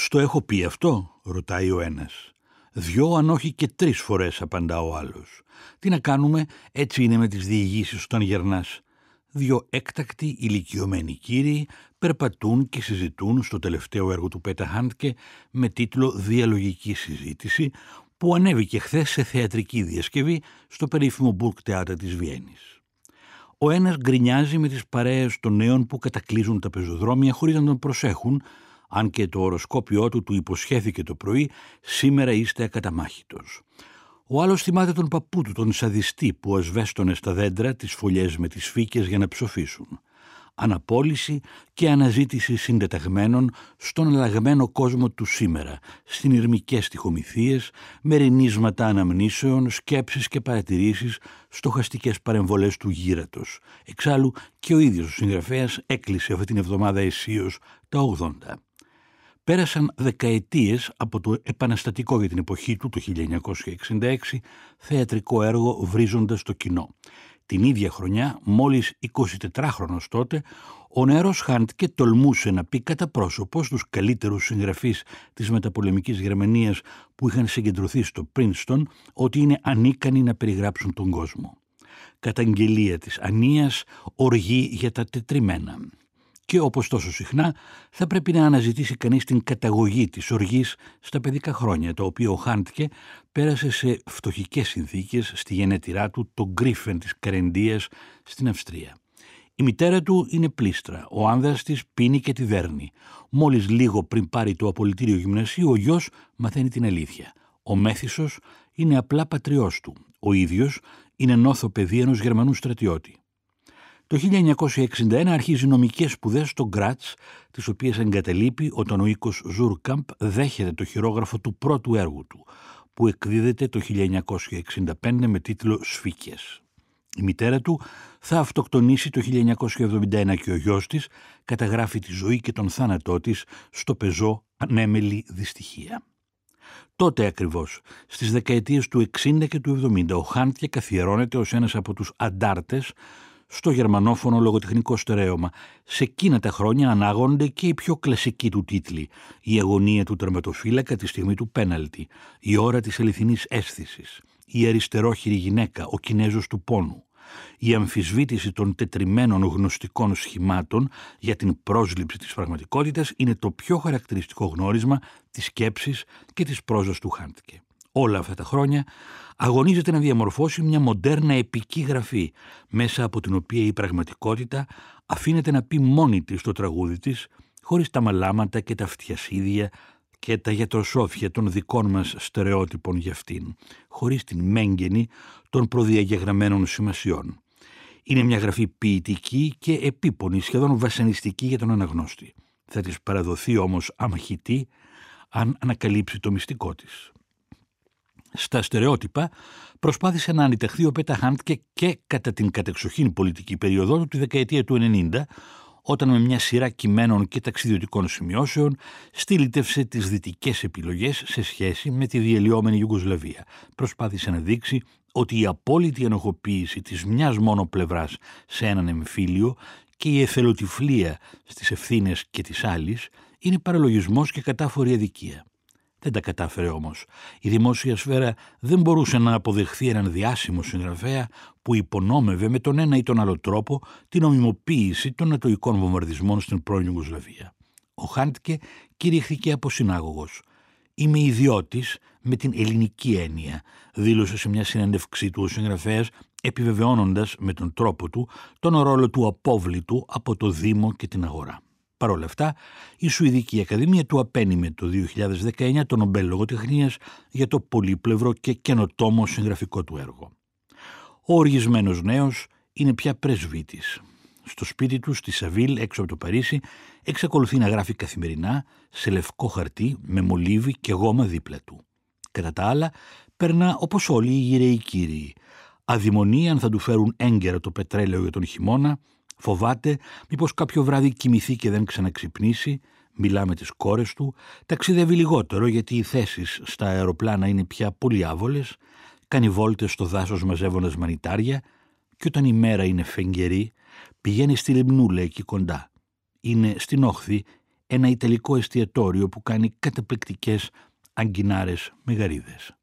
«Στο έχω πει αυτό» ρωτάει ο ένας. «Δυο αν όχι και τρεις φορές» απαντά ο άλλος. «Τι να κάνουμε, έτσι είναι με τις διηγήσεις όταν γερνάς». Δυο έκτακτοι ηλικιωμένοι κύριοι περπατούν και συζητούν στο τελευταίο έργο του Πέτα Χάντκε με τίτλο «Διαλογική συζήτηση» που ανέβηκε χθες σε θεατρική διασκευή στο περίφημο Burg Theater της Βιέννης. Ο ένας γκρινιάζει με τις παρέες των νέων που κατακλείζουν τα πεζοδρόμια χωρίς να τον προσέχουν, αν και το οροσκόπιό του του υποσχέθηκε το πρωί «Σήμερα είστε ακαταμάχητος». Ο άλλος θυμάται τον παππού του, τον σαδιστή που ασβέστονε στα δέντρα τις φωλιές με τις φύκες για να ψοφήσουν αναπόλυση και αναζήτηση συντεταγμένων στον αλλαγμένο κόσμο του σήμερα, συνειρμικές στοιχομηθείες, μερινίσματα αναμνήσεων, σκέψεις και παρατηρήσεις, στοχαστικές παρεμβολές του γύρατος. Εξάλλου και ο ίδιος ο συγγραφέας έκλεισε αυτή την εβδομάδα αισίως τα 80. Πέρασαν δεκαετίες από το επαναστατικό για την εποχή του το 1966 θεατρικό έργο «Βρίζοντας το κοινό» Την ίδια χρονιά, μόλις 24χρονος τότε, ο νεαρός Χάντκε τολμούσε να πει κατά πρόσωπος στους καλύτερους συγγραφείς της μεταπολεμικής Γερμανίας που είχαν συγκεντρωθεί στο Πρίνστον ότι είναι ανίκανοι να περιγράψουν τον κόσμο. Καταγγελία της ανίας, οργή για τα τετριμένα και όπως τόσο συχνά θα πρέπει να αναζητήσει κανείς την καταγωγή της οργής στα παιδικά χρόνια, το οποίο ο Χάντκε πέρασε σε φτωχικές συνθήκες στη γενέτειρά του το Γκρίφεν της Καρεντίας στην Αυστρία. Η μητέρα του είναι πλήστρα, ο άνδρας της πίνει και τη δέρνει. Μόλις λίγο πριν πάρει το απολυτήριο γυμνασίου, ο γιος μαθαίνει την αλήθεια. Ο μέθυσος είναι απλά πατριός του. Ο ίδιος είναι νόθο παιδί ενός Γερμανού στρατιώτη. Το 1961 αρχίζει νομικές σπουδές στο Γκράτς, τις οποίες εγκαταλείπει όταν ο οίκος Ζουρκάμπ δέχεται το χειρόγραφο του πρώτου έργου του, που εκδίδεται το 1965 με τίτλο «Σφίκες». Η μητέρα του θα αυτοκτονήσει το 1971 και ο γιος της καταγράφει τη ζωή και τον θάνατό της στο πεζό ανέμελη δυστυχία. Τότε ακριβώς, στις δεκαετίες του 60 και του 70, ο Χάντια καθιερώνεται ως ένας από τους αντάρτες στο γερμανόφωνο λογοτεχνικό στερέωμα. Σε εκείνα τα χρόνια ανάγονται και οι πιο κλασικοί του τίτλοι. Η αγωνία του τερματοφύλακα τη στιγμή του πέναλτη, η ώρα της αληθινής αίσθησης, η αριστερόχειρη γυναίκα, ο Κινέζος του πόνου, η αμφισβήτηση των τετριμένων γνωστικών σχημάτων για την πρόσληψη της πραγματικότητας είναι το πιο χαρακτηριστικό γνώρισμα της σκέψης και της πρόζας του Χάντκε. Όλα αυτά τα χρόνια αγωνίζεται να διαμορφώσει μια μοντέρνα επική γραφή, μέσα από την οποία η πραγματικότητα αφήνεται να πει μόνη της το τραγούδι της, χωρίς τα μαλάματα και τα φτιασίδια και τα γιατροσόφια των δικών μας στερεότυπων για αυτήν, χωρίς την μέγενη των προδιαγεγραμμένων σημασιών. Είναι μια γραφή ποιητική και επίπονη, σχεδόν βασανιστική για τον αναγνώστη. Θα της παραδοθεί όμως αμαχητή αν ανακαλύψει το μυστικό της στα στερεότυπα προσπάθησε να αντιταχθεί ο Πέτα Χάντκε και κατά την κατεξοχήν πολιτική περίοδό του τη δεκαετία του 90 όταν με μια σειρά κειμένων και ταξιδιωτικών σημειώσεων στήλιτευσε τις δυτικές επιλογές σε σχέση με τη διελειόμενη Ιουγκοσλαβία. Προσπάθησε να δείξει ότι η απόλυτη ενοχοποίηση της μιας μόνο πλευράς σε έναν εμφύλιο και η εθελοτυφλία στις ευθύνες και της άλλης είναι παραλογισμός και κατάφορη αδικία. Δεν τα κατάφερε όμως. Η δημόσια σφαίρα δεν μπορούσε να αποδεχθεί έναν διάσημο συγγραφέα που υπονόμευε με τον ένα ή τον άλλο τρόπο την ομιμοποίηση των ατοικών βομβαρδισμών στην πρώην Ιουγκοσλαβία. Ο Χάντκε κηρύχθηκε από συνάγωγος. «Είμαι ιδιώτης με την ελληνική έννοια», δήλωσε σε μια συνέντευξή του ο συγγραφέας, επιβεβαιώνοντας με τον τρόπο του τον ρόλο του απόβλητου από το Δήμο και την αγορά. Παρ' όλα αυτά, η Σουηδική Ακαδημία του απένιμε το 2019 τον Νομπέλ Λογοτεχνίας για το πολύπλευρο και καινοτόμο συγγραφικό του έργο. Ο οργισμένος νέος είναι πια πρεσβύτης. Στο σπίτι του, στη Σαβίλ, έξω από το Παρίσι, εξακολουθεί να γράφει καθημερινά σε λευκό χαρτί με μολύβι και γόμα δίπλα του. Κατά τα άλλα, περνά όπως όλοι οι γυραίοι κύριοι. Αδημονεί αν θα του φέρουν έγκαιρα το πετρέλαιο για τον χειμώνα, Φοβάται μήπως κάποιο βράδυ κοιμηθεί και δεν ξαναξυπνήσει, μιλά με τις κόρες του, ταξιδεύει λιγότερο γιατί οι θέσεις στα αεροπλάνα είναι πια πολύ άβολες, κάνει βόλτες στο δάσος μαζεύοντας μανιτάρια και όταν η μέρα είναι φεγγερή πηγαίνει στη Λεμνούλα εκεί κοντά. Είναι στην όχθη ένα ιταλικό εστιατόριο που κάνει καταπληκτικές αγκινάρες με γαρίδες.